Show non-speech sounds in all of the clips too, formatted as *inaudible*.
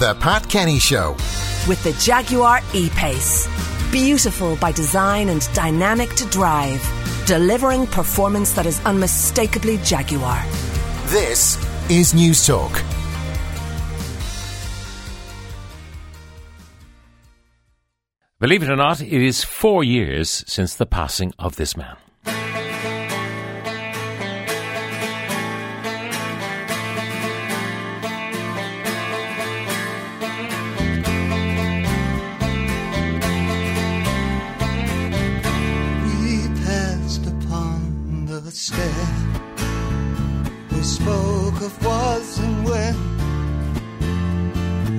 The Pat Kenny Show. With the Jaguar E Pace. Beautiful by design and dynamic to drive. Delivering performance that is unmistakably Jaguar. This is Newstalk. Believe it or not, it is four years since the passing of this man. Upon the stair. We spoke of was and when.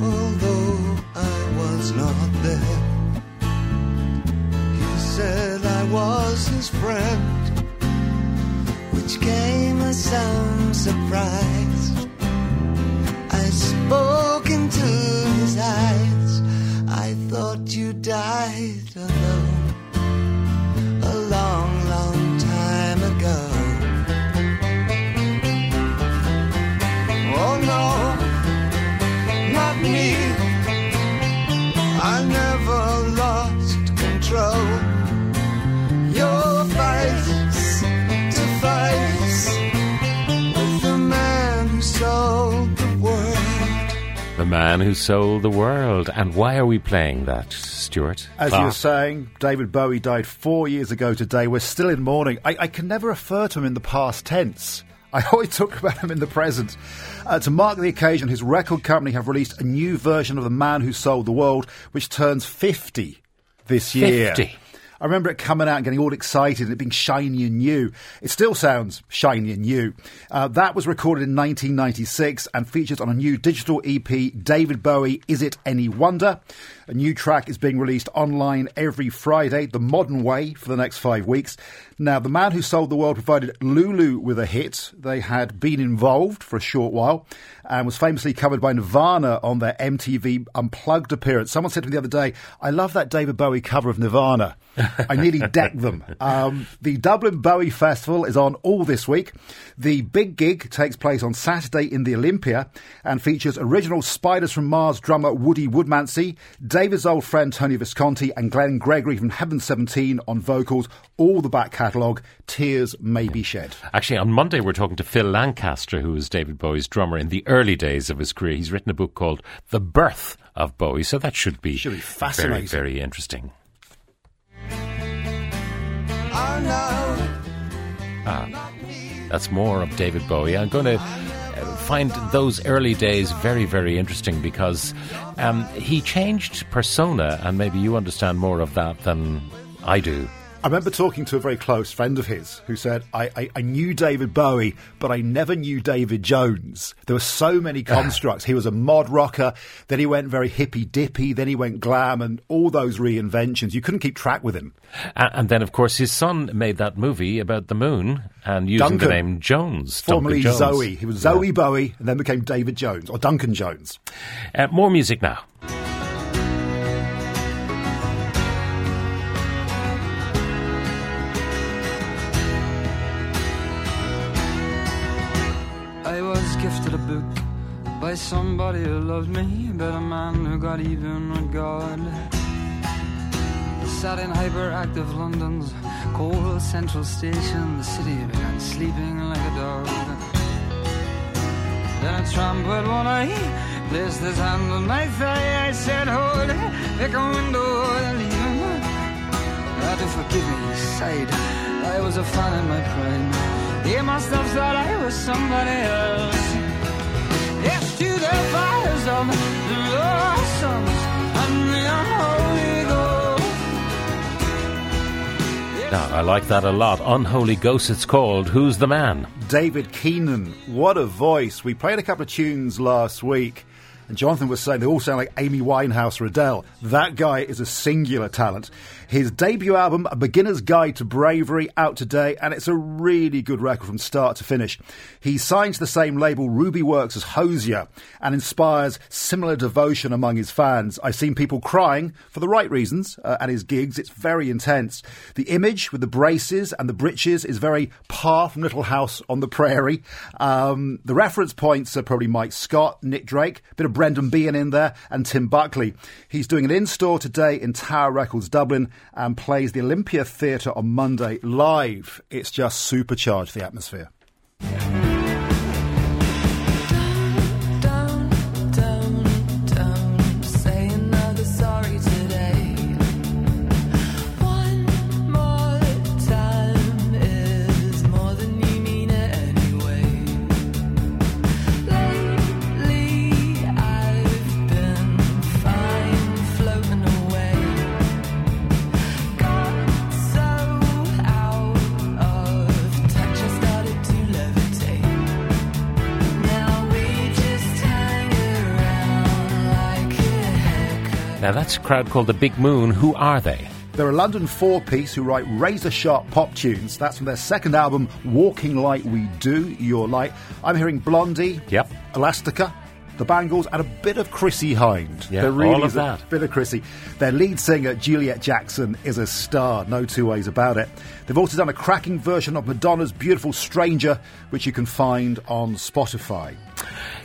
Although I was not there, he said I was his friend, which came as some surprise. Man who sold the world. And why are we playing that, Stuart? As you were saying, David Bowie died four years ago today. We're still in mourning. I, I can never refer to him in the past tense. *laughs* I always talk about him in the present. Uh, to mark the occasion, his record company have released a new version of The Man Who Sold the World, which turns 50 this year. 50? I remember it coming out and getting all excited and it being shiny and new. It still sounds shiny and new. Uh, that was recorded in 1996 and features on a new digital EP, David Bowie, Is It Any Wonder? A new track is being released online every Friday, the modern way, for the next five weeks. Now, the man who sold the world provided Lulu with a hit. They had been involved for a short while and was famously covered by Nirvana on their MTV Unplugged appearance. Someone said to me the other day, I love that David Bowie cover of Nirvana. *laughs* I nearly *laughs* decked them. Um, the Dublin Bowie Festival is on all this week. The big gig takes place on Saturday in the Olympia and features original Spiders from Mars drummer Woody Woodmansey, David's old friend Tony Visconti, and Glenn Gregory from Heaven 17 on vocals. All the back catalogue. Tears may be shed. Actually, on Monday, we're talking to Phil Lancaster, who was David Bowie's drummer in the early days of his career. He's written a book called The Birth of Bowie, so that should be, Should be fascinating. very, very interesting. No. That's more of David Bowie. I'm going to uh, find those early days very, very interesting because um, he changed persona, and maybe you understand more of that than I do. I remember talking to a very close friend of his who said, I, I, I knew David Bowie, but I never knew David Jones. There were so many constructs. he was a mod rocker, then he went very hippy dippy, then he went glam, and all those reinventions. You couldn't keep track with him. A- And then, of course, his son made that movie about the moon and using Duncan. the name Jones. Formerly Jones. Zowie. He was Zowie Bowie and then became David Jones, or Duncan Jones. Uh, more music now. Was gifted a book by somebody who loved me, but a man who got even with God. Sat in hyperactive London's cold central station, the city began sleeping like a dog. Then a trumpet one eye placed his hand on my thigh. I said, Hold it, pick a window and leave him. God forgive me, he sighed. I was a fan in my prime. He must have thought I was somebody else. Yes, to the fires of the blossoms and the unholy ghost. Now, I like that a lot. Unholy Ghost, it's called. Who's the man? David Keenan, what a voice. We played a couple of tunes last week, and Jonathan was saying they all sound like Amy Winehouse or Adele. That guy is a singular talent. His debut album, A Beginner's Guide to Bravery, out today, and it's a really good record from start to finish. He signs the same label Ruby Works as Hozier and inspires similar devotion among his fans. I've seen people crying for the right reasons uh, at his gigs. It's very intense. The image with the braces and the breeches is very par from Little House on the Prairie. Um, the reference points are probably Mike Scott, Nick Drake, bit of Brendan Behan in there and Tim Buckley. He's doing an in-store today in Tower Records Dublin and plays the Olympia Theatre on Monday live. It's just supercharged the atmosphere. Now that's a crowd called the Big Moon. Who are they? They're a London four piece who write razor sharp pop tunes. That's from their second album, Walking Like We Do, Your Light. I'm hearing Blondie, Yep. Elastica, the Bangles, and a bit of Chrissie Hynde. Yeah, there really all of is a bit of Chrissie. Their lead singer, Juliette Jackson, is a star, no two ways about it. They've also done a cracking version of Madonna's Beautiful Stranger, which you can find on Spotify.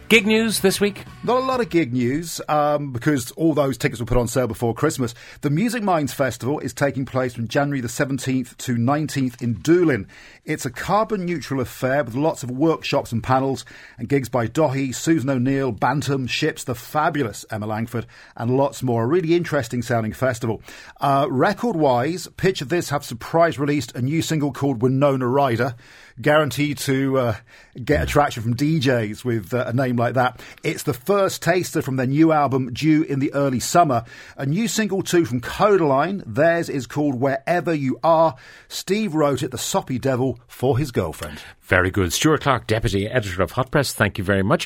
Gig news this week. Not a lot of gig news um, because all those tickets were put on sale before Christmas. The Music Minds Festival is taking place from January the 17th to 19th in Doolin. It's a carbon neutral affair with lots of workshops and panels and gigs by Daithí, Susan O'Neill, Bantam, Ships, the fabulous Emma Langford, and lots more. A really interesting sounding festival. Uh, record wise, Pitch of This have surprise released a new single called Winona Ryder guaranteed to uh, get attraction from DJs with uh, a name like that. It's the first taster from their new album due in the early summer. A new single too from Kodaline. Theirs is called Wherever You Are. Steve wrote it, The Soppy Devil, for his girlfriend. Very good. Stuart Clark, Deputy Editor of Hot Press, thank you very much.